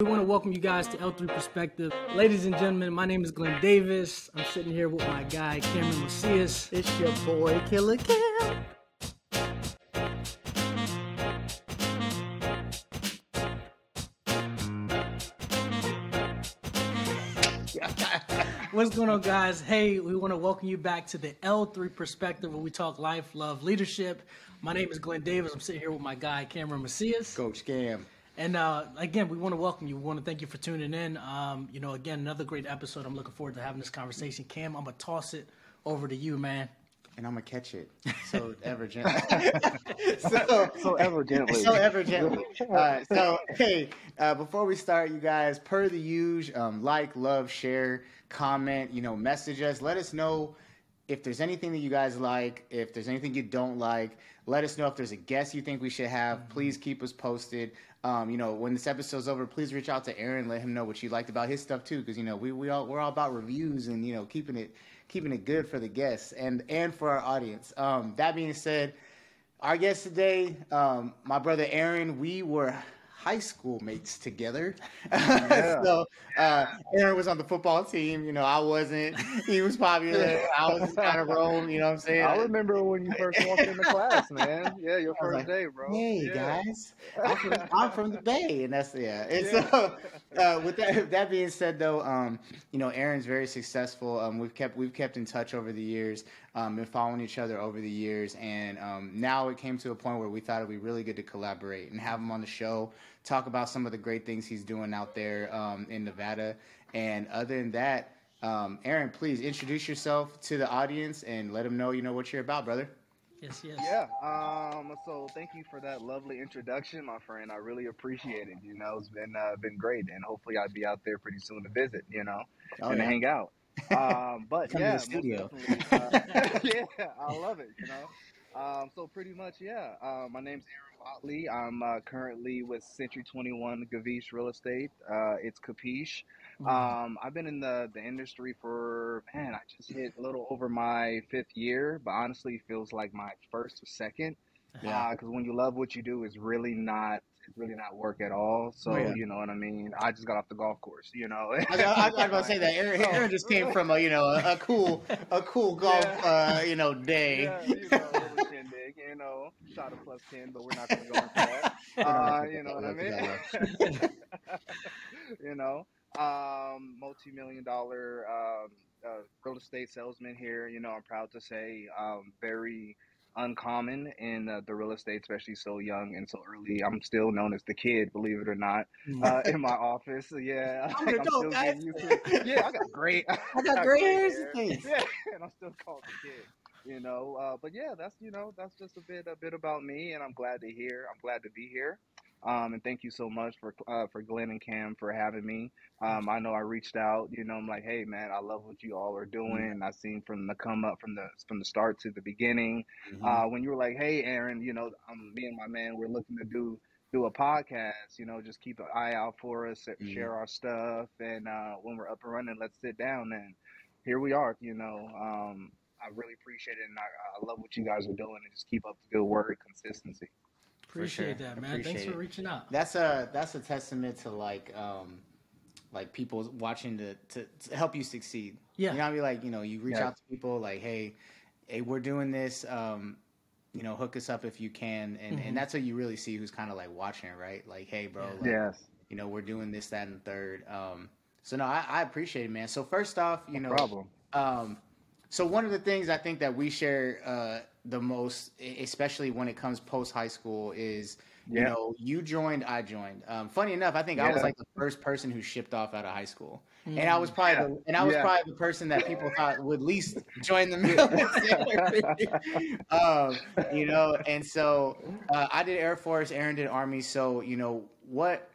We want to welcome you guys to L3 Perspective. Ladies and gentlemen, my name is Glenn Davis. I'm sitting here with my guy, Cameron Macias. It's your boy, Killer Cam. What's going on, guys? Hey, we want to welcome you back to the L3 Perspective where we talk life, love, leadership. My name is Glenn Davis. I'm sitting here with my guy, Cameron Macias. Coach Cam. And uh, again, we want to welcome you. We want to thank you for tuning in. Um, you know, again, another great episode. I'm looking forward to having this conversation. Cam, I'm going to toss it over to you, man. And I'm gonna catch it so ever gently. so, so ever gently. So ever gently. Uh, so hey, uh, before we start, you guys, per the usual, um, like, love, share, comment. You know, message us. Let us know if there's anything that you guys like. If there's anything you don't like, let us know. If there's a guest you think we should have, please keep us posted. Um, you know, when this episode's over, please reach out to Aaron. Let him know what you liked about his stuff too, because you know we we all we're all about reviews and you know keeping it keeping it good for the guests and and for our audience. Um, that being said, our guest today, um, my brother Aaron, we were high school mates together. Yeah. so uh, Aaron was on the football team. You know, I wasn't. He was popular. I was kind of roam. You know what I'm saying? I remember when you first walked into class, man. Yeah, your first like, day, bro. Hey yeah. guys, I'm from, I'm from, the Bay, and that's yeah. And yeah. so, uh, with that that being said, though, um, you know, Aaron's very successful. Um, we've kept we've kept in touch over the years. Um, been following each other over the years, and um, now it came to a point where we thought it'd be really good to collaborate and have him on the show talk about some of the great things he's doing out there um, in Nevada. And other than that, um, Aaron, please introduce yourself to the audience and let them know you know what you're about, brother. Yes, yes. Yeah. Um, so thank you for that lovely introduction, my friend. I really appreciate it. You know, it's been uh, been great, and hopefully I'll be out there pretty soon to visit. You know, oh, and yeah. hang out. Um, but Come yeah, studio. Uh, yeah, I love it. You know. Um, so pretty much, yeah. Uh, my name's Aaron. Bottley. I'm uh, currently with Century 21 Gavish Real Estate. Uh, it's Capiche. Mm-hmm. Um, I've been in the, the industry for, man, I just hit a little over my fifth year, but honestly, it feels like my first or second. Yeah. Because uh, when you love what you do, it's really not really not work at all. So yeah. you know what I mean. I just got off the golf course. You know. I, was, I was about to say that Aaron, Aaron just came from a you know a, a cool a cool golf yeah. uh, you know day. Yeah, you know, you know, shot a plus 10, but we're not going to go into that. Uh, you know what I mean? you know, um, multi million dollar um, uh, real estate salesman here. You know, I'm proud to say, um, very uncommon in uh, the real estate, especially so young and so early. I'm still known as the kid, believe it or not, mm. uh, in my office. Yeah, I'm, I'm still getting used to. Yeah, I got great. I got, great hairs Yeah, and I'm still called the kid you know. Uh, but yeah, that's you know that's just a bit a bit about me, and I'm glad to hear. I'm glad to be here. Um, and thank you so much for uh, for Glenn and Cam for having me. Um, I know I reached out. You know, I'm like, hey man, I love what you all are doing. Mm-hmm. I seen from the come up from the from the start to the beginning. Mm-hmm. Uh, when you were like, hey Aaron, you know, I'm me and my man, we're looking to do do a podcast. You know, just keep an eye out for us, mm-hmm. share our stuff, and uh, when we're up and running, let's sit down and here we are. You know, um, I really appreciate it, and I, I love what you guys are doing, and just keep up the good work, consistency. Appreciate sure. that, man. Appreciate Thanks for reaching out. That's a that's a testament to like um like people watching to, to, to help you succeed. Yeah, you know, I mean, like you know, you reach yeah. out to people like, hey, hey, we're doing this. Um, you know, hook us up if you can, and mm-hmm. and that's what you really see who's kind of like watching, right? Like, hey, bro, like, yes, you know, we're doing this, that, and third. Um, so no, I, I appreciate it, man. So first off, you no know, problem. Um, so one of the things I think that we share uh, the most, especially when it comes post high school, is yeah. you know you joined, I joined. Um, funny enough, I think yeah. I was like the first person who shipped off out of high school, mm. and I was probably yeah. the, and I was probably the person that people thought would least join the military. um, you know, and so uh, I did Air Force, Aaron did Army. So you know what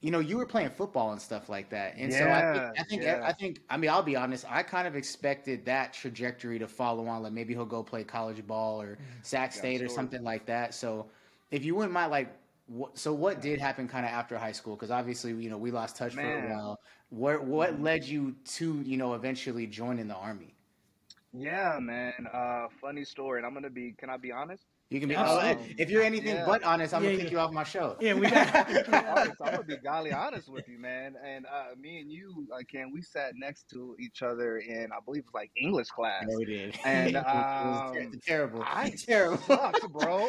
you know, you were playing football and stuff like that, and yeah, so I think, I think, yeah. I think, I mean, I'll be honest, I kind of expected that trajectory to follow on. Like maybe he'll go play college ball or mm. Sac State or something like that. So, if you wouldn't mind, like, what, so what did happen kind of after high school? Because obviously, you know, we lost touch Man. for a while. What what mm-hmm. led you to, you know, eventually joining the army? Yeah, man. Uh, funny story, and I'm gonna be. Can I be honest? You can be. Oh, if you're anything yeah. but honest, I'm yeah, gonna kick you off my show. Yeah, we got. Honest. I'm gonna be golly honest with you, man. And uh, me and you, uh, Ken, we sat next to each other in, I believe, it was like English class. Yeah, we did. And um, it was terrible. I terrible, sucks, bro.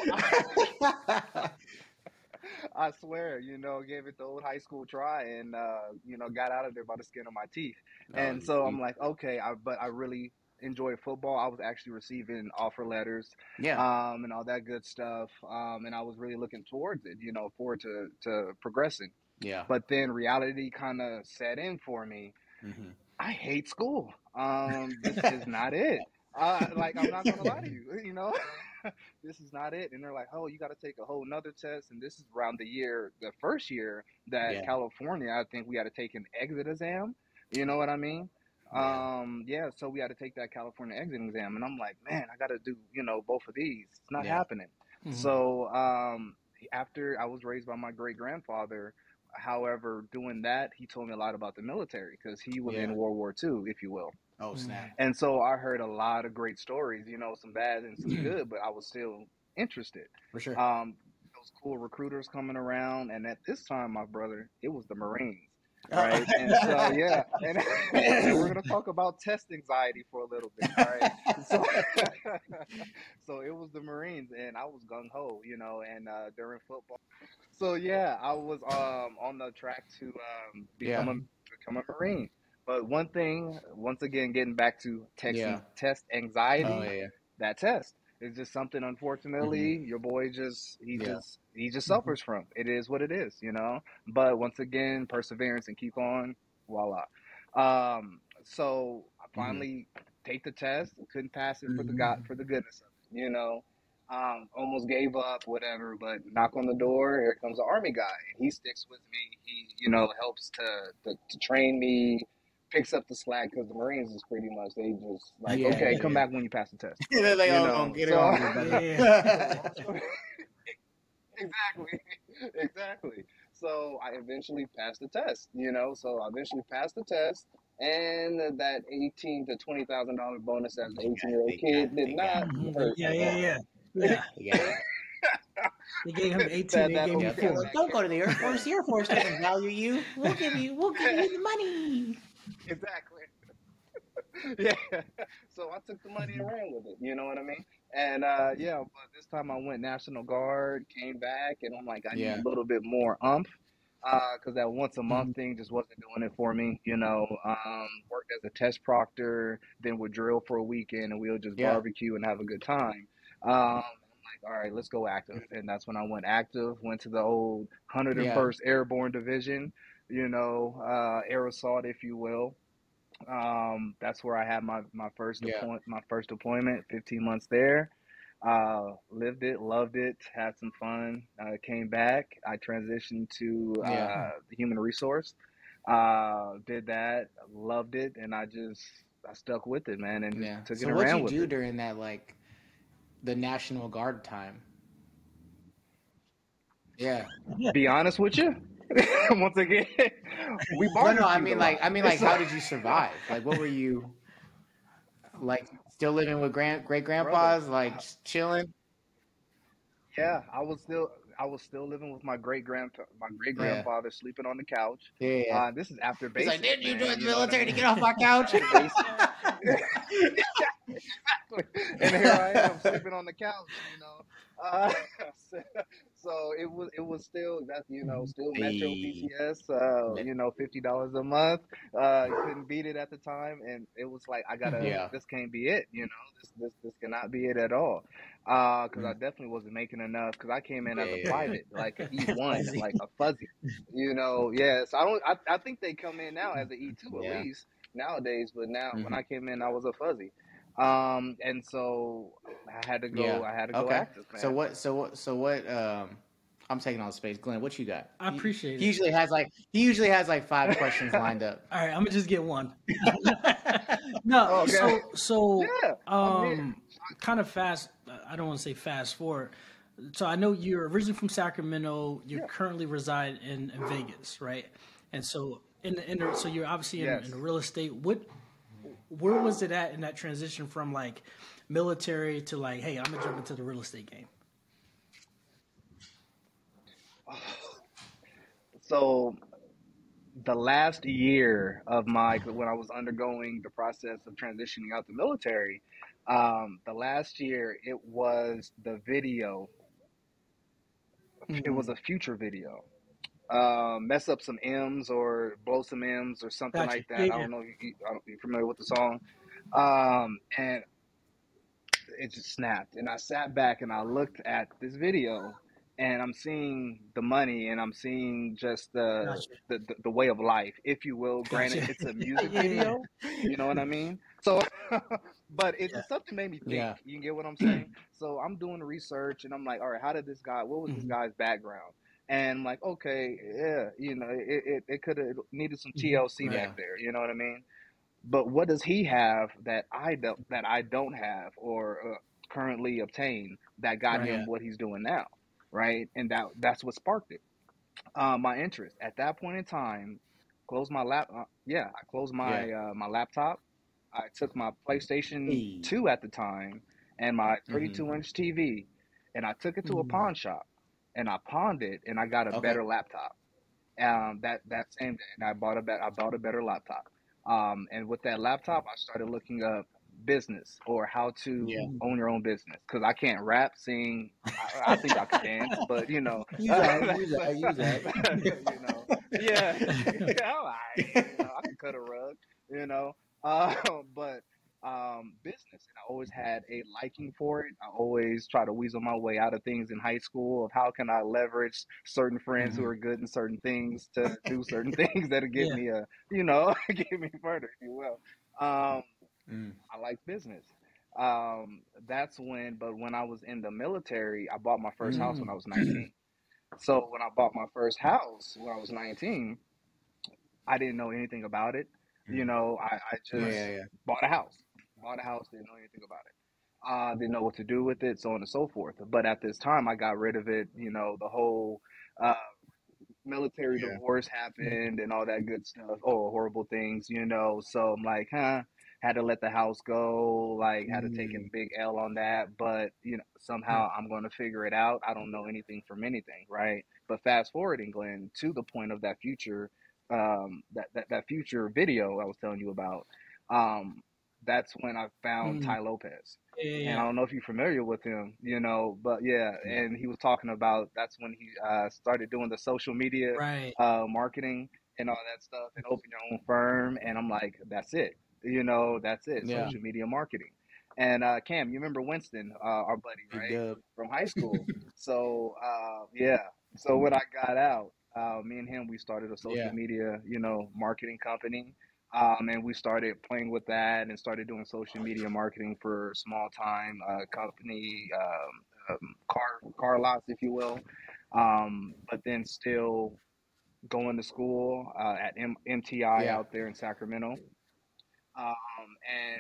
I swear, you know, gave it the old high school try and uh, you know, got out of there by the skin of my teeth. Oh, and so I'm like, okay, I, but I really enjoy football. I was actually receiving offer letters, yeah, um, and all that good stuff. Um, and I was really looking towards it, you know, forward to to progressing. Yeah. But then reality kind of set in for me. Mm-hmm. I hate school. Um, this is not it. Uh, like I'm not gonna lie to you, you know. this is not it. And they're like, oh, you got to take a whole nother test. And this is around the year, the first year that yeah. California, I think we had to take an exit exam. You know what I mean? Yeah. Um, yeah, so we had to take that California exit exam, and I'm like, man, I got to do, you know, both of these. It's not yeah. happening. Mm-hmm. So um, after I was raised by my great grandfather, however, doing that, he told me a lot about the military because he was yeah. in World War II, if you will. Oh snap! And so I heard a lot of great stories, you know, some bad and some good, but I was still interested. For sure. Um, those cool recruiters coming around, and at this time, my brother, it was the Marines. Right, and so yeah, and, and we're gonna talk about test anxiety for a little bit, right? So, so it was the Marines, and I was gung ho, you know, and uh, during football, so yeah, I was um, on the track to um, become yeah. a become a Marine. But one thing, once again, getting back to text, yeah. test anxiety, oh, yeah. that test is just something. Unfortunately, mm-hmm. your boy just he yeah. just he just mm-hmm. suffers from. It is what it is, you know. But once again, perseverance and keep on. Voila. Um, so I mm-hmm. finally mm-hmm. take the test. Couldn't pass it for the God mm-hmm. for the goodness of it, you know. Um, almost gave up, whatever. But knock on the door. Here comes the army guy. and He sticks with me. He, you know, helps to, to, to train me picks up the slack because the Marines is pretty much they just like yeah, okay, yeah, come yeah. back when you pass the test. yeah, they all know? get it so, exactly, exactly. So I eventually passed the test. You know, so I eventually passed the test, and that eighteen to twenty thousand dollar bonus as an eighteen year old kid did not hurt. Yeah, yeah, yeah, yeah. They gave him 18. That, they gave me four. Don't go to the Air Force. The Air Force doesn't value you. We'll give you. We'll give you the money. Exactly. yeah. So I took the money and ran with it. You know what I mean? And uh, yeah, but this time I went National Guard, came back, and I'm like, I yeah. need a little bit more umph because uh, that once a month mm-hmm. thing just wasn't doing it for me. You know, um, worked as a test proctor, then would drill for a weekend, and we'll just yeah. barbecue and have a good time. Um, I'm like, all right, let's go active, and that's when I went active. Went to the old 101st yeah. Airborne Division you know, uh, assault, if you will. Um, that's where I had my, my first yeah. Appoint, my first deployment, 15 months there. Uh, lived it, loved it, had some fun. Uh, came back. I transitioned to uh, yeah. human resource. Uh, did that, loved it, and I just I stuck with it, man, and yeah. took so it around. So what you do it. during that like the National Guard time? Yeah. Be honest with you. Once again, we no, no. I mean, like, I mean, like, how did you survive? Like, what were you like? Still living with grand great grandpas, like chilling. Yeah, I was still I was still living with my great grandpa, my great grandfather, yeah. sleeping on the couch. Yeah, yeah. Uh, this is after basic. He's like, didn't you join the military to get off my couch? exactly. And here I am sleeping on the couch. You know. Uh, so it was it was still that's you know still Metro PCS, uh, you know fifty dollars a month. Uh, couldn't beat it at the time, and it was like I gotta yeah. this can't be it. You know this this this cannot be it at all. Uh, because mm. I definitely wasn't making enough. Because I came in as a private, like an E one, like a fuzzy. You know, yeah. So I don't. I, I think they come in now as an E two at yeah. least nowadays. But now mm-hmm. when I came in, I was a fuzzy. Um, and so I had to go. Yeah. I had to go okay. active. Man. So what? So what? So what? Um, I'm taking all the space. Glenn, what you got? I appreciate he, it. He usually has like he usually has like five questions lined up. All right, I'm gonna just get one. no, oh, okay. so so yeah, um, kind of fast. I don't want to say fast forward. So I know you're originally from Sacramento. You yeah. currently reside in, in, Vegas, right? And so in the, in the, so you're obviously in, yes. in the real estate. What where was it at in that transition from like military to like, hey, I'm gonna jump into the real estate game? So the last year of my when I was undergoing the process of transitioning out the military, um, the last year it was the video. Mm-hmm. It was a future video. Um, mess up some M's or blow some M's or something gotcha. like that. Yeah, I don't know if you, are familiar with the song. Um, and it just snapped. And I sat back and I looked at this video and I'm seeing the money and I'm seeing just the gotcha. the, the, the, way of life, if you will. Granted, gotcha. it's a music video. You know what I mean? So, but it yeah. something made me think. Yeah. You get what I'm saying? so I'm doing research and I'm like, all right, how did this guy? What was mm-hmm. this guy's background? And like, okay, yeah, you know, it it, it could have needed some TLC mm-hmm. yeah. back there. You know what I mean? But what does he have that I don't that I don't have or uh, currently obtain that got right, him what he's doing now? right? And that that's what sparked it. Uh, my interest at that point in time. Closed my lap. Uh, yeah, I closed my yeah. uh, my laptop. I took my PlayStation hey. Two at the time and my 32 mm-hmm. inch TV, and I took it to mm-hmm. a pawn shop, and I pawned it, and I got a okay. better laptop. Um, that that same day, and I bought a be- I bought a better laptop. Um, and with that laptop, I started looking up business or how to yeah. own your own business because I can't rap, sing. I, I think I can dance, but you know, use that, use that, use that. you know, yeah, yeah all right. You know, I can cut a rug, you know, uh, but um, business, and I always had a liking for it. I always try to weasel my way out of things in high school of how can I leverage certain friends mm-hmm. who are good in certain things to do certain things that'll get yeah. me a, you know, get me further, if you will. Um, Mm. I like business. Um, that's when, but when I was in the military, I bought my first mm. house when I was 19. so when I bought my first house when I was 19, I didn't know anything about it. Mm. You know, I, I just yeah, yeah. bought a house, bought a house, didn't know anything about it. Uh, didn't know what to do with it, so on and so forth. But at this time, I got rid of it. You know, the whole uh, military yeah. divorce happened and all that good stuff. Oh, horrible things, you know. So I'm like, huh, had to let the house go, like had to take a mm. big L on that. But you know, somehow I'm going to figure it out. I don't know anything from anything, right? But fast forwarding, Glenn, to the point of that future, um, that, that that future video I was telling you about. Um, that's when I found mm. Tai Lopez. Yeah, And I don't know if you're familiar with him, you know, but yeah, yeah. and he was talking about that's when he uh, started doing the social media right. uh, marketing and all that stuff and open your own firm. And I'm like, that's it. You know, that's it. Yeah. Social media marketing. And uh, Cam, you remember Winston, uh, our buddy, right, from high school. so uh, yeah, so when I got out, uh, me and him, we started a social yeah. media, you know, marketing company. Um, and we started playing with that and started doing social media marketing for small time uh, company um, um, car car lots, if you will. Um, but then still going to school uh, at M- MTI yeah. out there in Sacramento um,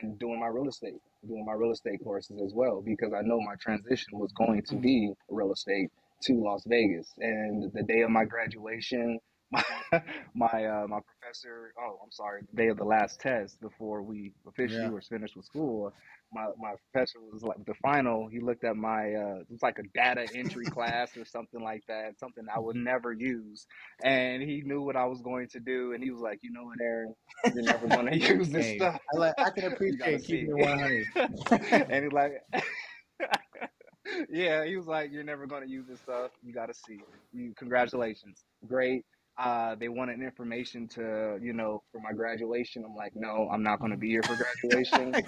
and doing my real estate, doing my real estate courses as well, because I know my transition was going to be real estate to Las Vegas. And the day of my graduation, my my, uh, my professor, oh, I'm sorry, the day of the last test before we officially yeah. were finished with school, my, my professor was like the final. He looked at my uh, it was like a data entry class or something like that, something I would never use, and he knew what I was going to do, and he was like, you know what, Aaron, you're never going to use this hey, stuff. I, like, I can appreciate keeping it 100. and he's like. yeah, he was like, "You're never going to use this stuff. You got to see. You congratulations, great." Uh, they wanted information to, you know, for my graduation. I'm like, no, I'm not going to be here for graduation.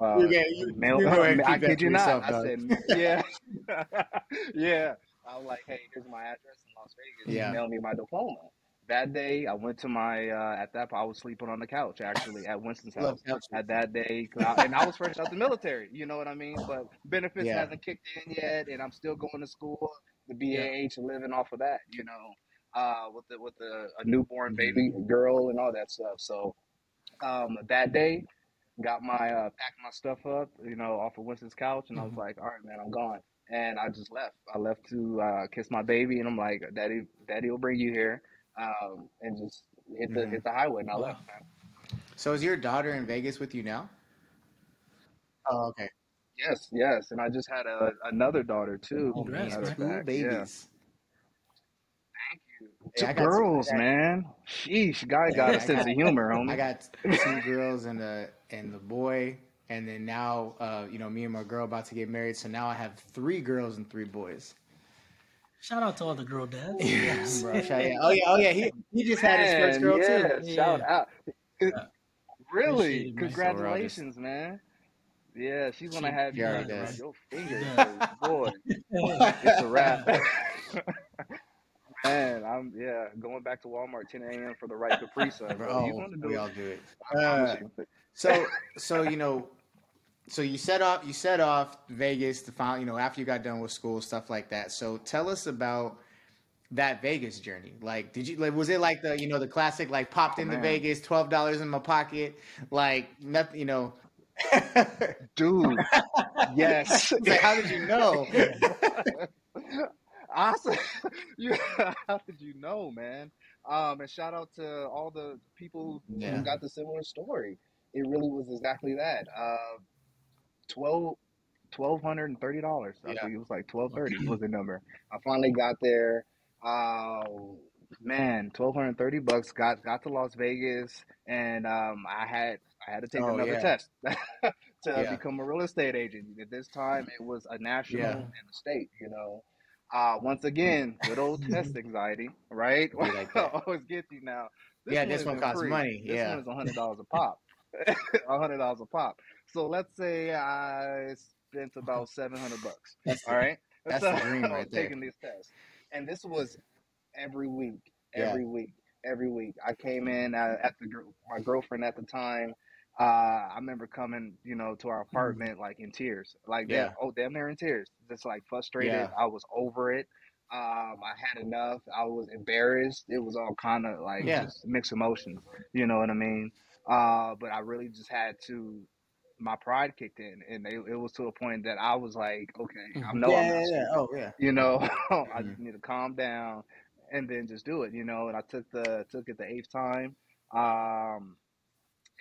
Uh, you get, you, mail, I kid you not. I said, yeah, yeah. I was like, hey, here's my address in Las Vegas. Yeah. Mail me my diploma. That day, I went to my. Uh, at that point, I was sleeping on the couch actually at Winston's house. At that day, I, and I was fresh out the military. You know what I mean? But benefits yeah. hasn't kicked in yet, and I'm still going to school, the BAH, yeah. living off of that. You know, uh, with the with the a newborn baby girl and all that stuff. So um, that day, got my uh, packed my stuff up, you know, off of Winston's couch, and I was mm-hmm. like, all right, man, I'm gone. And I just left. I left to uh, kiss my baby, and I'm like, Daddy, Daddy will bring you here, um, and just hit the mm-hmm. hit the highway, and I left, man. So is your daughter in Vegas with you now? Oh, okay. Yes, yes, and I just had a, another daughter too. Oh, man, two babies. Two yeah, girls, got, man. Sheesh, guy got a sense got, of humor, homie. I got two girls and a and the boy, and then now, uh, you know, me and my girl about to get married, so now I have three girls and three boys. Shout out to all the girl dads. yes, bro. Shout, yeah. Oh yeah, oh yeah. He he just man, had his first girl yeah, too. Shout out. Yeah. Really? Congratulations, man. Yeah, she's gonna have you yeah, your fingers, boy. it's a wrap. Man, I'm yeah going back to Walmart 10 a.m. for the right Capri Sun. Bro, oh, you do we it. all do it. Uh, so so you know, so you set off you set off Vegas to find you know after you got done with school stuff like that. So tell us about that Vegas journey. Like, did you like was it like the you know the classic like popped oh, into. Vegas, twelve dollars in my pocket, like nothing you know. Dude, yes. like, how did you know? awesome. you, how did you know, man? Um, and shout out to all the people who yeah. got the similar story. It really was exactly that. Uh, twelve twelve hundred and thirty dollars. I yeah. think it was like twelve thirty was the number. I finally got there. Uh, man, twelve hundred thirty bucks. Got got to Las Vegas, and um, I had I had to take oh, another yeah. test to yeah. become a real estate agent. At this time, it was a national and a state. You know, uh, once again, good old test anxiety, right? Like always get you now. This yeah, one this one costs free. money. This yeah, one is hundred dollars a pop. Hundred dollars a pop. So let's say I spent about seven hundred bucks. That's all right. That's so, the dream right there. Taking these tests, and this was every week, every yeah. week, every week. I came in at the my girlfriend at the time uh, I remember coming, you know, to our mm-hmm. apartment like in tears, like yeah. Damn, oh damn, they're in tears, just like frustrated. Yeah. I was over it. Um, I had enough. I was embarrassed. It was all kind of like yeah. just mixed emotions. You know what I mean? Uh, but I really just had to. My pride kicked in, and it, it was to a point that I was like, okay, I know yeah, I'm not yeah, oh yeah. You know, I mm-hmm. just need to calm down and then just do it. You know, and I took the took it the eighth time. Um,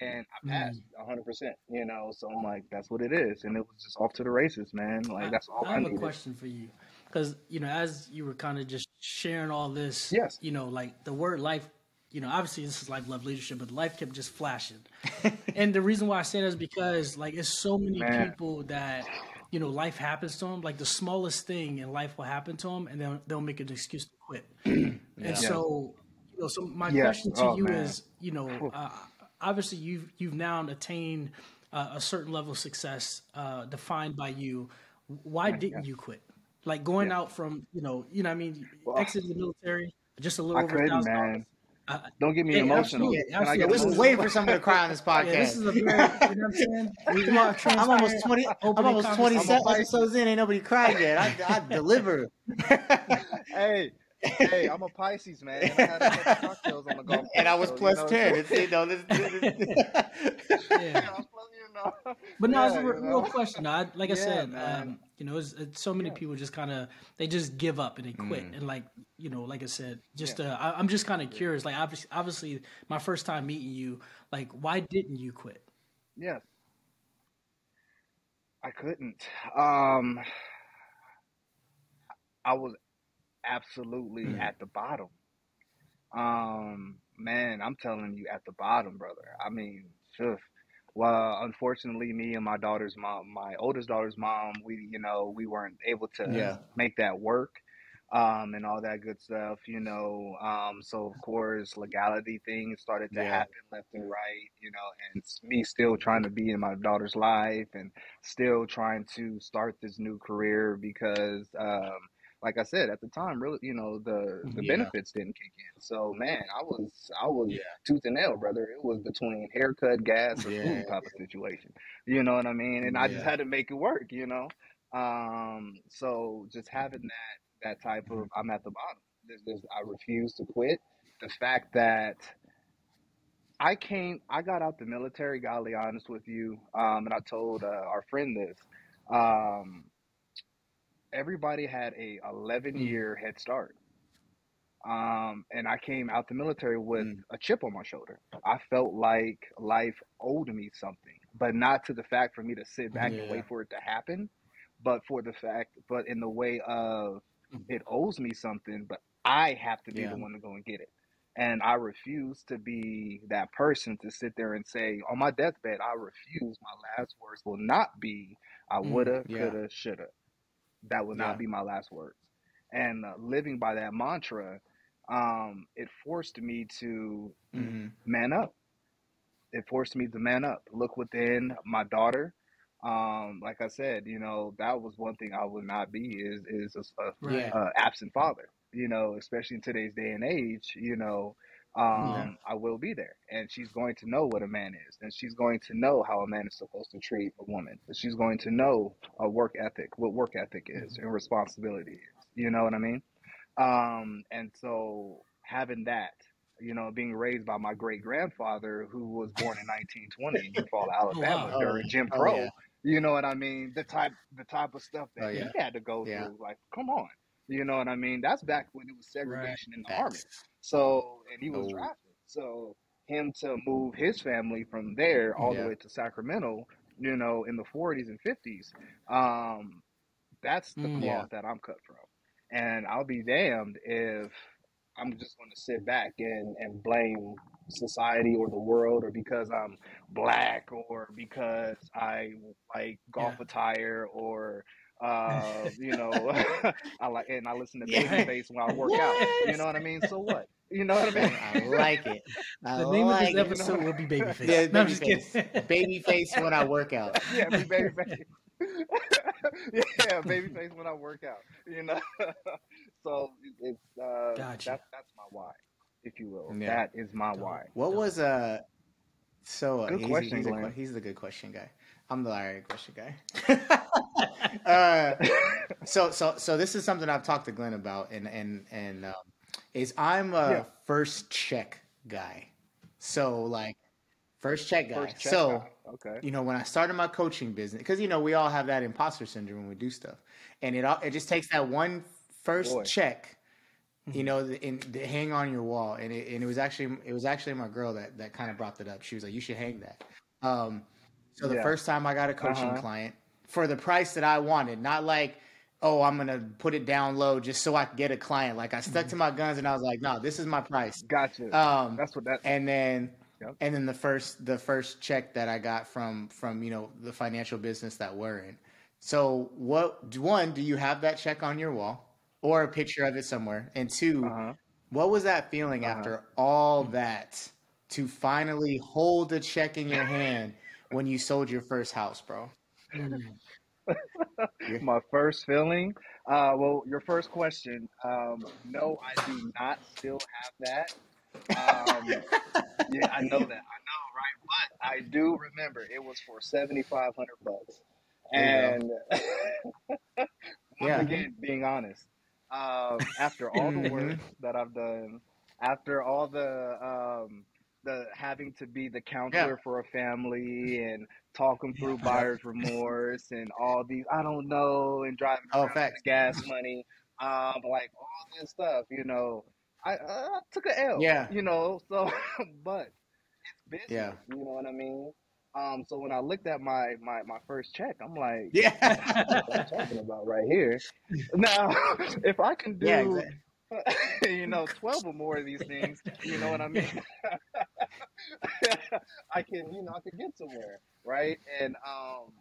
and I passed hundred percent. You know, so I'm like, that's what it is, and it was just off to the races, man. Like that's all I, I have a question for you, because you know, as you were kind of just sharing all this, yes, you know, like the word life. You know, obviously this is life, love, leadership, but life kept just flashing. and the reason why I say that is because like it's so many man. people that you know life happens to them. Like the smallest thing in life will happen to them, and then they'll make an excuse to quit. yeah. And so, you know, so my yes. question to oh, you man. is, you know, uh, obviously you've you've now attained uh, a certain level of success uh, defined by you. Why didn't you quit? Like going yeah. out from you know you know I mean well, exited the military just a little I over a thousand man. Uh, Don't get me yeah, emotional. Absolutely, absolutely. This is waiting for somebody to cry on this podcast. Yeah, this is a very, you know what I'm saying? I'm almost twenty. I'm almost twenty episodes in. Ain't nobody cried yet. I, I deliver. hey, hey, I'm a Pisces, man. And I, had cocktails on the golf and I was plus you know, ten. It's, you know, this, yeah. But no, yeah, it's a real, real question. I, like I yeah, said, um, you know, it's, it's so many yeah. people just kind of they just give up and they quit. Mm. And like you know, like I said, just uh, I, am just kind of curious. Like obviously, obviously, my first time meeting you, like why didn't you quit? Yes, I couldn't. Um, I was absolutely mm. at the bottom. Um, man, I'm telling you, at the bottom, brother. I mean, just well, unfortunately, me and my daughter's mom, my oldest daughter's mom, we, you know, we weren't able to yeah. make that work, um, and all that good stuff, you know. Um, so of course, legality things started to yeah. happen left and right, you know, and me still trying to be in my daughter's life and still trying to start this new career because, um, like I said at the time, really, you know, the the yeah. benefits didn't kick in. So man, I was I was yeah. tooth and nail, brother. It was between haircut, gas, or yeah. food type of situation. You know what I mean? And I just had to make it work. You know, um, so just having that that type of I'm at the bottom. There's, there's, I refuse to quit. The fact that I came, I got out the military. Godly honest with you, um, and I told uh, our friend this. Um, everybody had a 11 mm. year head start. Um, and I came out the military with mm. a chip on my shoulder. I felt like life owed me something, but not to the fact for me to sit back yeah. and wait for it to happen, but for the fact, but in the way of mm. it owes me something, but I have to be yeah. the one to go and get it. And I refuse to be that person to sit there and say, on my deathbed, I refuse. My last words will not be, I mm, woulda, mm, yeah. coulda, shoulda. That will not yeah. be my last words. And uh, living by that mantra, um, it forced me to mm-hmm. man up. It forced me to man up, look within my daughter. Um, like I said, you know, that was one thing I would not be is is a, a, right. a absent father. You know, especially in today's day and age. You know, um, yeah. I will be there. And she's going to know what a man is. And she's going to know how a man is supposed to treat a woman. She's going to know a work ethic, what work ethic is mm-hmm. and responsibility is. You know what I mean? Um, and so having that, you know, being raised by my great grandfather who was born in 1920 in Eufaula, Alabama oh, during Jim oh, Crow. Oh, yeah. You know what I mean? The type, the type of stuff that oh, yeah. he had to go through. Like, come on, you know what I mean? That's back when it was segregation right. in the That's... army. So, and he was oh. drafted. So, him to move his family from there all the way to Sacramento, you know, in the 40s and 50s, um, that's the mm, cloth that I'm cut from. And I'll be damned if I'm just going to sit back and, and blame society or the world or because I'm black or because I like golf yeah. attire or uh, you know, I like and I listen to yeah. Babyface when I work yes! out. You know what I mean? So what? You know what I mean? I like it. I the name like of this episode it. will be Babyface. Yeah, no, I'm just. Babyface when I work out. Yeah, be Babyface. yeah, Babyface when I work out. You know. so it's uh, gotcha. that's that's my why, if you will. Yeah. That is my why. What was uh so uh, good he's, question, he's, a, he's the good question guy. I'm the Larry question guy. Uh, so so so this is something I've talked to Glenn about, and and and um, is I'm a yeah. first check guy. So like first check guy. First check so guy. okay, you know when I started my coaching business, because you know we all have that imposter syndrome when we do stuff, and it all it just takes that one first Boy. check you know, in, in, hang on your wall, and it, and it was actually it was actually my girl that that kind of brought that up. She was like, "You should hang that." Um, so the yeah. first time I got a coaching uh-huh. client for the price that I wanted, not like, oh, I'm gonna put it down low just so I can get a client. Like I stuck to my guns and I was like, no, this is my price. Gotcha. Um, That's what that. And then. Yep. And then the first the first check that I got from from you know the financial business that we're in. So what one do you have that check on your wall or a picture of it somewhere? And 2 uh-huh. what was that feeling uh-huh. after all that to finally hold the check in your hand when you sold your first house, bro? My first feeling. Uh, well, your first question. Um, no, I do not still have that. Um, yeah, I know that. I know, right? But I do remember it was for seventy five hundred bucks. And yeah. again, being honest, um, after all the work that I've done, after all the um, the having to be the counselor yeah. for a family and talking through buyer's remorse and all these I don't know and driving oh, facts. gas money, um, like all this stuff. You know, I, I took an L. Yeah, you know. So, but it's business. Yeah, you know what I mean. Um, so when I looked at my my my first check, I'm like, yeah, what I'm talking about right here. Now, if I can do. Yeah, exactly. you know, 12 or more of these things, you know what I mean? I can, you know, I can get somewhere, right? And um,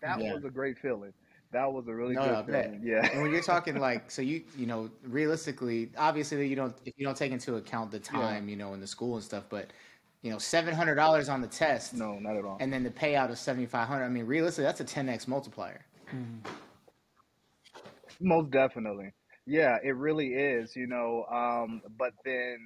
that yeah. was a great feeling. That was a really no, good feeling. Yeah. And when you're talking like, so you, you know, realistically, obviously you don't, if you don't take into account the time, yeah. you know, in the school and stuff, but you know, seven hundred dollars on the test. No, not at all. And then the payout of seventy five hundred. I mean, realistically, that's a ten x multiplier. Mm-hmm. Most definitely. Yeah, it really is. You know, um, but then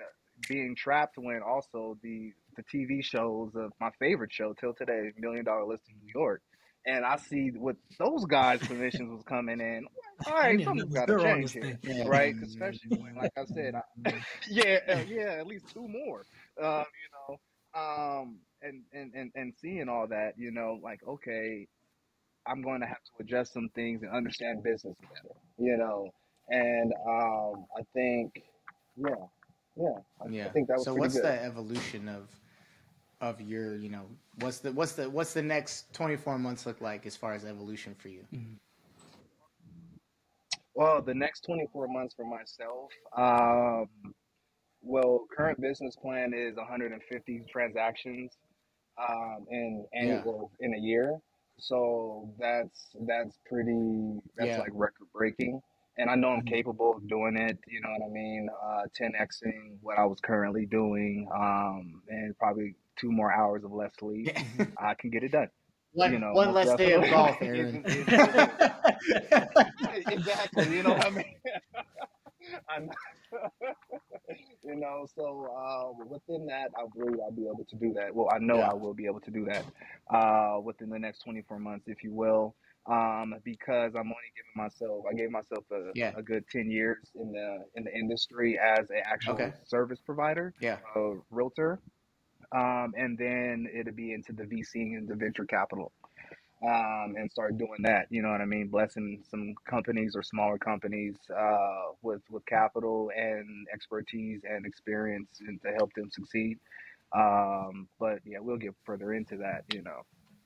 being trapped when also the the TV shows of my favorite show till today, Million Dollar Listing in New York. And I see what those guys' commissions was coming in. All right, something's got to change here, yeah. right? Especially when, like I said, I, yeah, uh, yeah, at least two more. Uh, you know, um, and, and and and seeing all that, you know, like okay, I'm going to have to adjust some things and understand business better, you know. And um, I think, yeah, yeah, I, yeah. I think that was so. What's good. the evolution of of your you know what's the what's the what's the next 24 months look like as far as evolution for you mm-hmm. Well, the next 24 months for myself, um, well, current business plan is 150 transactions um, in annual yeah. in a year. So that's that's pretty that's yeah. like record breaking. And I know I'm mm-hmm. capable of doing it. You know what I mean? Uh, 10xing what I was currently doing, um, and probably two more hours of less sleep. I can get it done. One, you know, one less day of golf, Aaron. exactly. You know what I mean? you know, so uh, within that, I believe I'll be able to do that. Well, I know yeah. I will be able to do that uh, within the next 24 months, if you will, um, because I'm only giving myself, I gave myself a, yeah. a good 10 years in the in the industry as an actual okay. service provider, yeah, a realtor um, and then it'll be into the VC and the venture capital, um, and start doing that. You know what I mean? Blessing some companies or smaller companies uh, with with capital and expertise and experience, and to help them succeed. Um, but yeah, we'll get further into that. You know.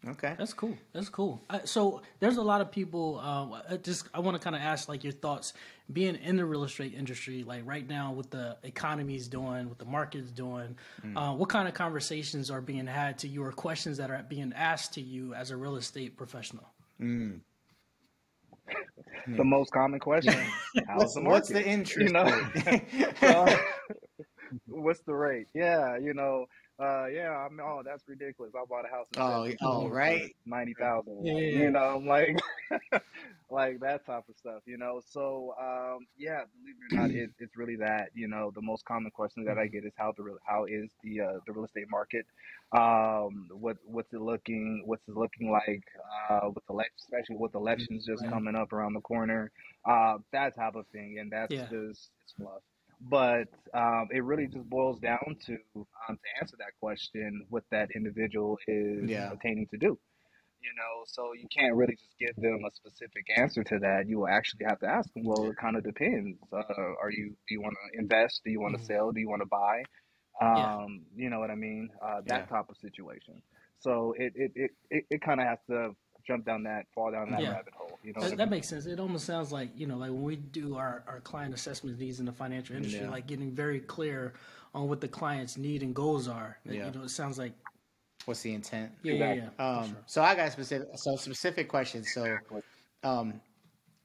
Okay, that's cool. That's cool. Uh, so there's a lot of people. Uh, just I want to kind of ask like your thoughts being in the real estate industry. Like right now, what the economy is doing, what the market's doing. Mm. Uh, what kind of conversations are being had to you, or questions that are being asked to you as a real estate professional? Mm. The most common question: How's what's, the market? What's the interest? You know, what's the rate? Yeah, you know uh, yeah, I mean, oh, that's ridiculous. I bought a house. In oh, oh, right, ninety thousand. Yeah, yeah, you know, I'm like, like that type of stuff. You know, so um, yeah, believe it or not, it, it's really that. You know, the most common question that I get is how the how is the uh, the real estate market? Um, what what's it looking? What's it looking like? Uh, with the especially with elections just right. coming up around the corner, uh, that type of thing, and that's yeah. just it's fluff but um, it really just boils down to um, to answer that question what that individual is yeah. attaining to do you know so you can't really just give them a specific answer to that you will actually have to ask them well it kind of depends uh, are you do you want to invest do you want to mm-hmm. sell do you want to buy um, yeah. you know what i mean uh, that yeah. type of situation so it it, it, it, it kind of has to jump down that, fall down that rabbit hole. You know, that, that makes sense. It almost sounds like you know, like when we do our, our client assessment needs in the financial industry, yeah. like getting very clear on what the client's need and goals are. Yeah. You know, it sounds like what's the intent? Yeah, yeah, yeah. Um, sure. So I got specific, so specific questions. So, um,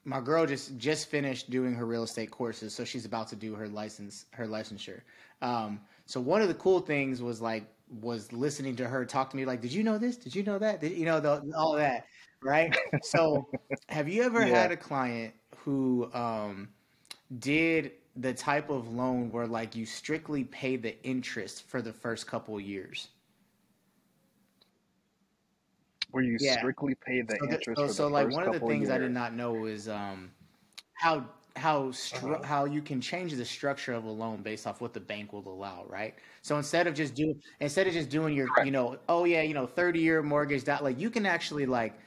my girl just just finished doing her real estate courses, so she's about to do her license, her licensure. Um, so one of the cool things was like was listening to her talk to me like, "Did you know this? Did you know that? Did you know the, all that?" Right. so, have you ever yeah. had a client who um, did the type of loan where like you strictly pay the interest for the first couple years? Where you yeah. strictly pay the so interest. The, so, so like one of the things years. I did not know is um, how how stru- uh-huh. how you can change the structure of a loan based off what the bank will allow, right? So instead of just doing instead of just doing your you know oh yeah you know thirty year mortgage that like you can actually like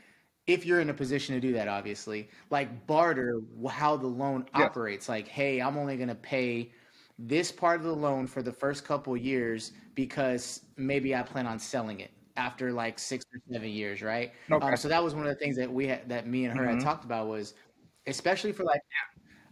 if you're in a position to do that obviously like barter how the loan yeah. operates like hey I'm only going to pay this part of the loan for the first couple years because maybe I plan on selling it after like six or seven years, right? Okay. Um, so that was one of the things that we had that me and her mm-hmm. had talked about was especially for like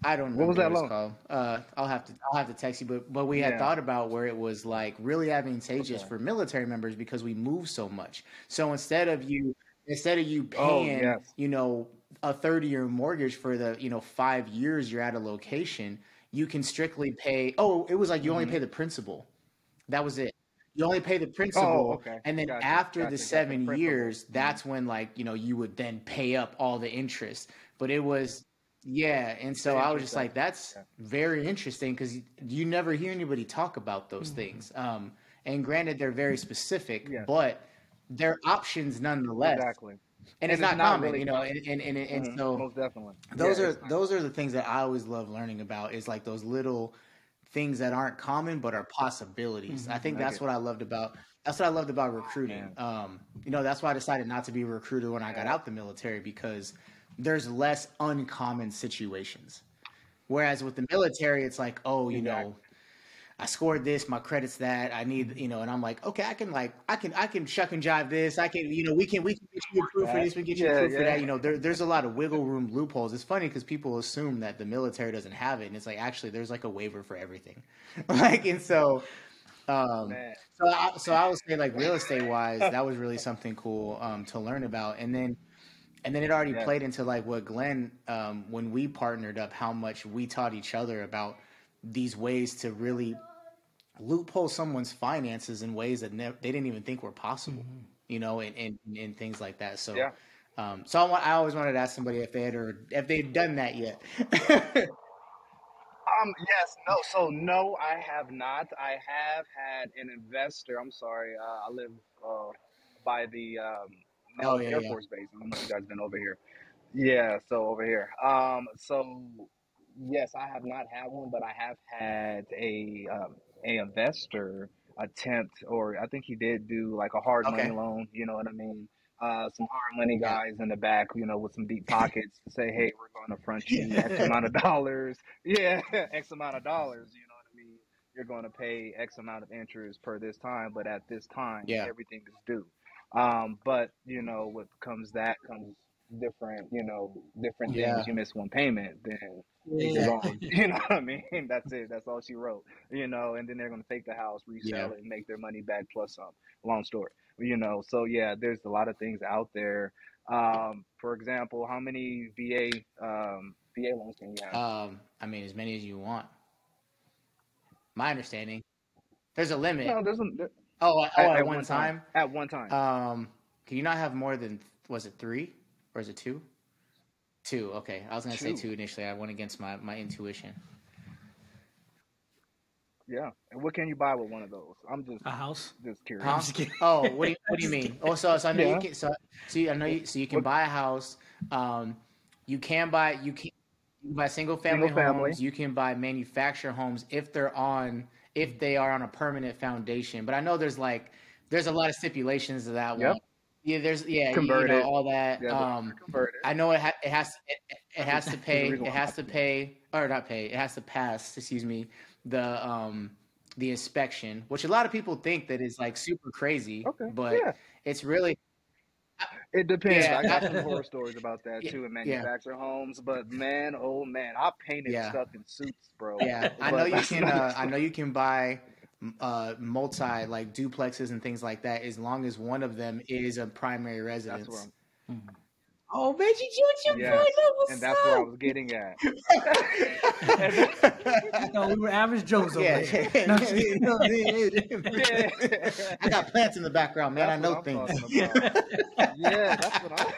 I don't know what was that loan called. Uh, I'll have to I'll have to text you, but but we had yeah. thought about where it was like really advantageous okay. for military members because we move so much. So instead of you instead of you oh, paying, oh, yes. you know, a thirty year mortgage for the you know five years you're at a location, you can strictly pay. Oh, it was like you mm-hmm. only pay the principal. That was it. You only pay the principal, oh, okay. and then gotcha. after gotcha. the seven years, mm-hmm. that's when like you know you would then pay up all the interest. But it was yeah, and so I was just like, that's very interesting because you, you, never hear anybody talk about those mm-hmm. things. Um, and granted, they're very specific, yes. but they're options nonetheless. Exactly. And, and it's, it's, not, not common, really you know, and and, and, and mm-hmm. so most definitely those yeah, are those are the things that I always love learning about is like those little things that aren't common but are possibilities. Mm-hmm. I think that's what I loved about that's what I loved about recruiting. Um, you know, that's why I decided not to be a recruiter when I got out the military because there's less uncommon situations. Whereas with the military, it's like, oh, you exactly. know, I scored this, my credit's that. I need, you know, and I'm like, okay, I can like, I can, I can shuck and jive this. I can, you know, we can, we can get you approved for this, we get you yeah, approved yeah. for that. You know, there, there's a lot of wiggle room loopholes. It's funny because people assume that the military doesn't have it, and it's like actually there's like a waiver for everything, like, and so, um, so I, so I would say like real estate wise, that was really something cool um, to learn about, and then. And then it already yeah. played into like what Glenn, um, when we partnered up, how much we taught each other about these ways to really loophole someone's finances in ways that ne- they didn't even think were possible, mm-hmm. you know, and, and, and things like that. So, yeah. um, so I, I, always wanted to ask somebody if they had or if they've done that yet. um, yes, no. So no, I have not. I have had an investor. I'm sorry. Uh, I live uh, by the um, oh, yeah, Air yeah. Force Base. I don't know if you guys been over here. Yeah, so over here. Um, so yes, I have not had one, but I have had a um, a investor attempt, or I think he did do like a hard money loan. You know what I mean? Uh, some hard money guys in the back, you know, with some deep pockets to say, "Hey, we're going to front you X amount of dollars." Yeah, X amount of dollars. You know what I mean? You're going to pay X amount of interest per this time, but at this time, Yeah. everything is due. Um, but you know, what comes that comes different, you know, different Yeah. things. You miss one payment, then yeah. You know what I mean? That's it. That's all she wrote. You know, and then they're gonna take the house, resell yeah. it, and make their money back plus some. Long story. You know, so yeah, there's a lot of things out there. Um, for example, how many VA um, VA loans can you have? Um, I mean, as many as you want. My understanding, there's a limit. No, there's a. There, oh, at, oh, at, at one, one time? time? At one time. Um, can you not have more than was it three or is it two? Two. Okay, I was gonna two. say two initially. I went against my my intuition. Yeah, and what can you buy with one of those? I'm just a house. Just curious. Huh? Just oh, what do you what do you mean? Oh, so, so I know yeah. you can. So, so I know you. So you can buy a house. Um, you can buy you can, you can buy single family single homes. Family. You can buy manufactured homes if they're on if they are on a permanent foundation. But I know there's like there's a lot of stipulations to that yep. one. Yeah, there's yeah, converted. you know, all that. Yeah, um, I know it, ha- it has it, it has to pay it has to pay or not pay it has to pass. Excuse me, the um the inspection, which a lot of people think that is like super crazy. Okay, but yeah. it's really it depends. Yeah. I got some horror stories about that too in manufactured homes. But man, oh man, I painted stuff in suits, bro. Yeah, I know you can. Uh, I know you can buy uh, multi like duplexes and things like that as long as one of them is a primary residence. That's where mm-hmm. Oh, Reggie Jr. Yes. and that's up? where I was getting at. no, we were average Joes over yeah. here. yeah. I got plants in the background, man. That's I know things. yeah, that's what I.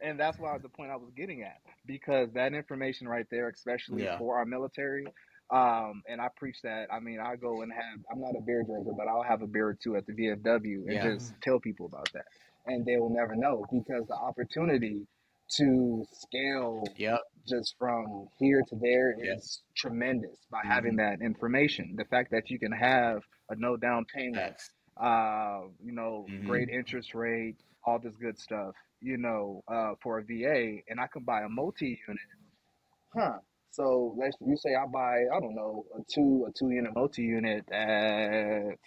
and that's why the point I was getting at because that information right there, especially yeah. for our military, um, and I preach that. I mean, I go and have. I'm not a beer drinker, but I'll have a beer or two at the VFW and yeah. just tell people about that, and they will never know because the opportunity to scale yep. just from here to there is yes. tremendous by mm-hmm. having that information. The fact that you can have a no down payment, uh, you know, mm-hmm. great interest rate, all this good stuff you know, uh, for a VA, and I can buy a multi unit. Huh. So let's you say I buy I don't know a two a two unit multi unit at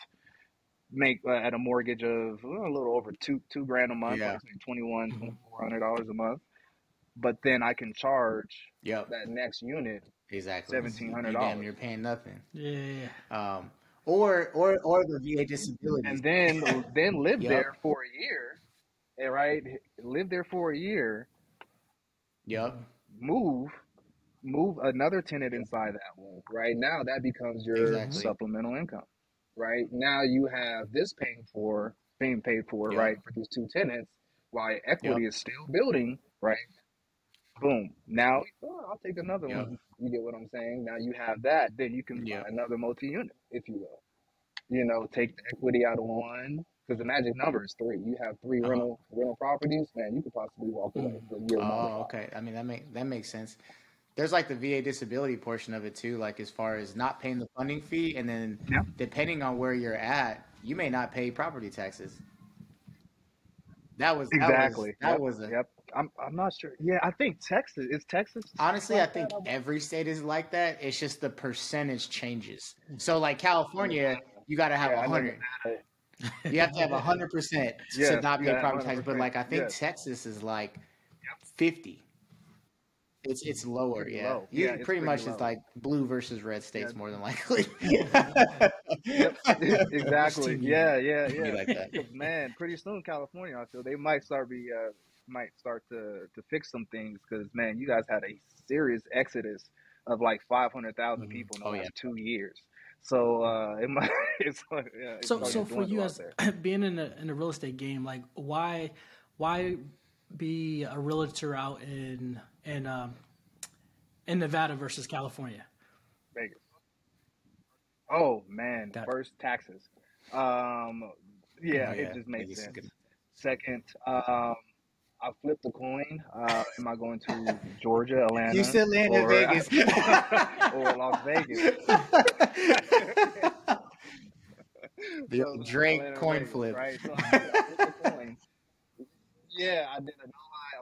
make uh, at a mortgage of well, a little over two two grand a month, yeah. like twenty one mm-hmm. four hundred dollars a month. But then I can charge yep. that next unit exactly seventeen hundred dollars. You're paying nothing. Yeah. Um. Or or or the VA disability. And then then live yep. there for a year right? Live there for a year. Yep. Move, move another tenant inside that one. Right now, that becomes your exactly. supplemental income. Right now, you have this paying for, being paid for, yep. right, for these two tenants, while equity is still building. Right. Boom. Now, oh, I'll take another yep. one. You get what I'm saying? Now you have that, then you can buy another multi-unit, if you will. You know, take the equity out of one, because the magic number is three. You have 3 uh-huh. rental rental properties, man. You could possibly walk away with year Oh, okay. I mean that make that makes sense. There's like the VA disability portion of it too, like as far as not paying the funding fee, and then yeah. depending on where you're at, you may not pay property taxes. That was exactly that was, that yep. was a yep. I'm I'm not sure. Yeah, I think Texas is Texas. Honestly, like I think that? every state is like that. It's just the percentage changes. Mm-hmm. So like California, you got to have a yeah, hundred. you have to have a hundred percent to not pay property tax. But like I think. Texas is like fifty. It's it's lower, it's yeah. Low. yeah it's pretty much low. it's like blue versus red states yeah. more than likely. yep, exactly. yeah, yeah, yeah. Like that. Man, pretty soon California, I feel they might start be uh, might start to to fix some things because man, you guys had a serious exodus of like five hundred thousand mm mm-hmm. people in the oh, last yeah. two years. So uh, it might. It's, yeah, it's so so for you as being in a in a real estate game, like why why be a realtor out in in um, in Nevada versus California? Vegas. Oh man, that, first taxes. Um, yeah, oh, yeah, it just makes Vegas sense. Second, um, I flipped the coin. Uh, am I going to Georgia, Atlanta? You still land in Vegas or Las Vegas? the so, Drake coin Vegas, flip. Right. So I, coin. Yeah, I did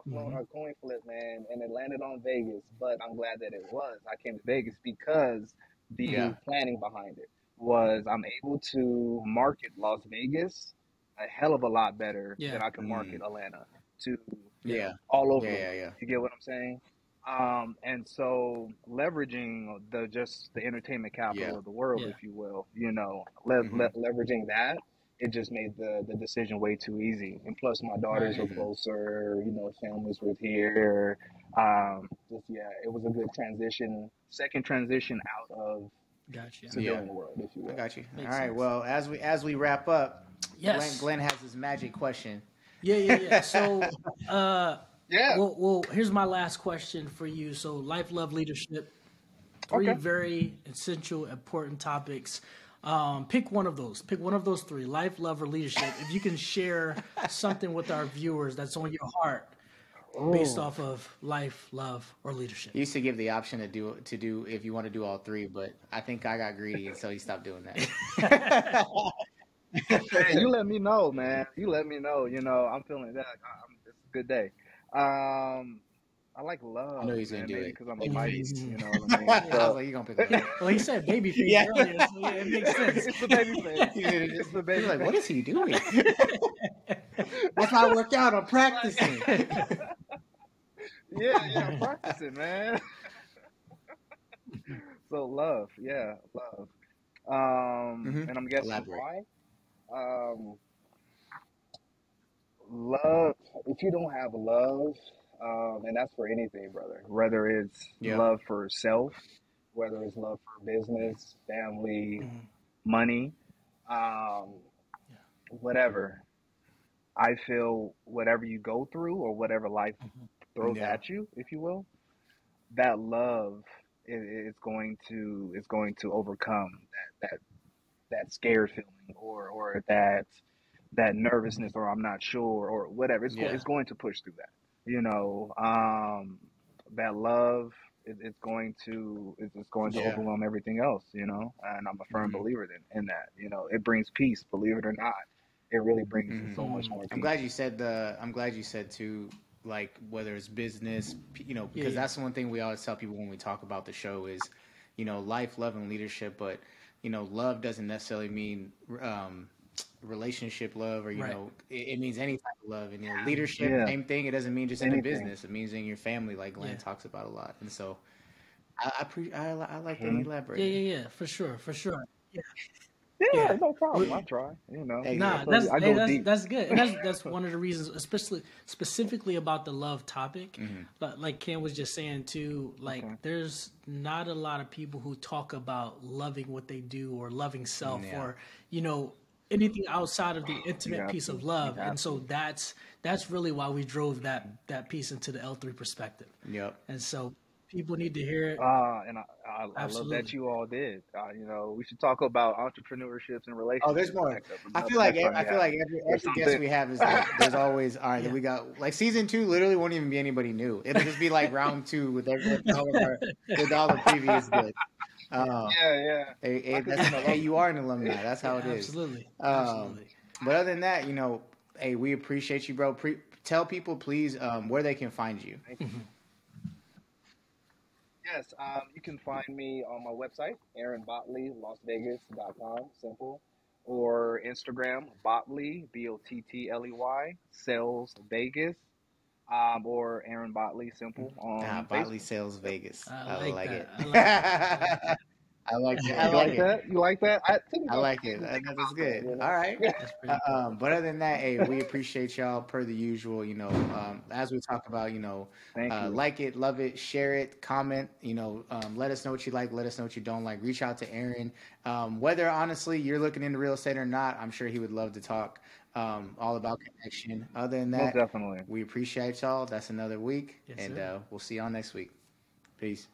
mm-hmm. a coin flip, man, and it landed on Vegas. But I'm glad that it was. I came to Vegas because the yeah. planning behind it was I'm able to market Las Vegas a hell of a lot better yeah. than I can market mm. Atlanta to yeah all over. Yeah, yeah. You get what I'm saying? Um, and so leveraging the just the entertainment capital of the world, if you will, you know, le- mm-hmm. le- leveraging that, it just made the the decision way too easy. And plus, my daughters were closer, you know, families were here. Um, just yeah, it was a good transition, second transition out of Gotcha. Civilian yeah. world, if you will. I got you. Makes All right. Sense. Well, as we as we wrap up, yes. Glenn, Glenn has his magic question. Yeah, yeah, yeah. So, uh, yeah. Well, well, here's my last question for you. So, life, love, leadership. Three okay. very essential, important topics. Um, pick one of those. Pick one of those three: life, love, or leadership. if you can share something with our viewers that's on your heart, based off of life, love, or leadership. He used to give the option to do to do if you want to do all three, but I think I got greedy, and so he stopped doing that. hey, you let me know, man. You let me know. You know, I'm feeling that. I'm, it's a good day. Um, I like love. I know he's gonna do it because I'm a mighty. You know what I mean? So, I was like, you gonna pick it up. well, he said baby face yeah. earlier, so yeah, it makes sense. it's the baby face. it's the baby. Like, what is he doing? That's how I work out. I'm practicing. yeah, yeah, I'm practicing, man. so love, yeah, love. Um, mm-hmm. and I'm guessing Elaborate. why um, love. If you don't have love, um, and that's for anything, brother. Whether it's yeah. love for self, whether it's love for business, family, mm-hmm. money, um, yeah. whatever. I feel whatever you go through or whatever life mm-hmm. throws yeah. at you, if you will, that love is, is going to is going to overcome that that that scared feeling or or that that nervousness or I'm not sure or whatever. It's yeah. go, it's going to push through that. You know, um, that love it, it's going to it's, it's going to yeah. overwhelm everything else. You know, and I'm a firm mm-hmm. believer in, in that. You know, it brings peace. Believe it or not, it really brings mm-hmm. so much more. Peace. I'm glad you said the. I'm glad you said too. Like whether it's business, you know, because yeah, that's one thing we always tell people when we talk about the show is, you know, life, love, and leadership, but you know, love doesn't necessarily mean um, relationship love or you right. know it, it, means any type of love and you know leadership yeah. same thing it doesn't mean just Anything. in the business it means in your family like glenn yeah. talks about a lot and so i i, pre- I, I like mm-hmm. that elaborate yeah yeah yeah for sure for sure yeah yeah, yeah, no problem. I try. You know, nah, that's hey, that's, that's good. And that's that's one of the reasons, especially specifically about the love topic. Mm-hmm. But like Ken was just saying too, like okay. there's not a lot of people who talk about loving what they do or loving self yeah. or you know anything outside of the intimate yeah, piece of love. And so that's that's really why we drove that that piece into the L three perspective. Yep. And so People need to hear it. Uh, and I, I, I love that you all did. Uh, you know, we should talk about entrepreneurships and relationships. Oh, there's more. I feel like I feel like every, every guest we have is like, there's always all right. Yeah. We got like season two. Literally, won't even be anybody new. It'll just be like round two with every with all, our, with all the previous good. Uh, yeah, yeah. Hey, hey, hey, you are an alumni. That's how yeah, it is. Absolutely. Um, absolutely. But other than that, you know, hey, we appreciate you, bro. Pre- tell people, please, um, where they can find you. Yes, um, you can find me on my website, aaronbottley, simple, or Instagram, Bottley, B O T T L E Y, Sells Vegas, um, or Aaron Bottley, simple. On ah, Bottley Sells Vegas. I, I like, like it. I like that. I like, that. You like that? I, I like it. That, that's good. All right. Uh, um, but other than that, hey, we appreciate y'all per the usual. You know, um, as we talk about, you know, uh, like it, love it, share it, comment. You know, um, let us know what you like. Let us know what you don't like. Reach out to Aaron. Um, whether honestly you're looking into real estate or not, I'm sure he would love to talk. Um, all about connection. Other than that, Most definitely, we appreciate y'all. That's another week, yes, and uh, we'll see y'all next week. Peace.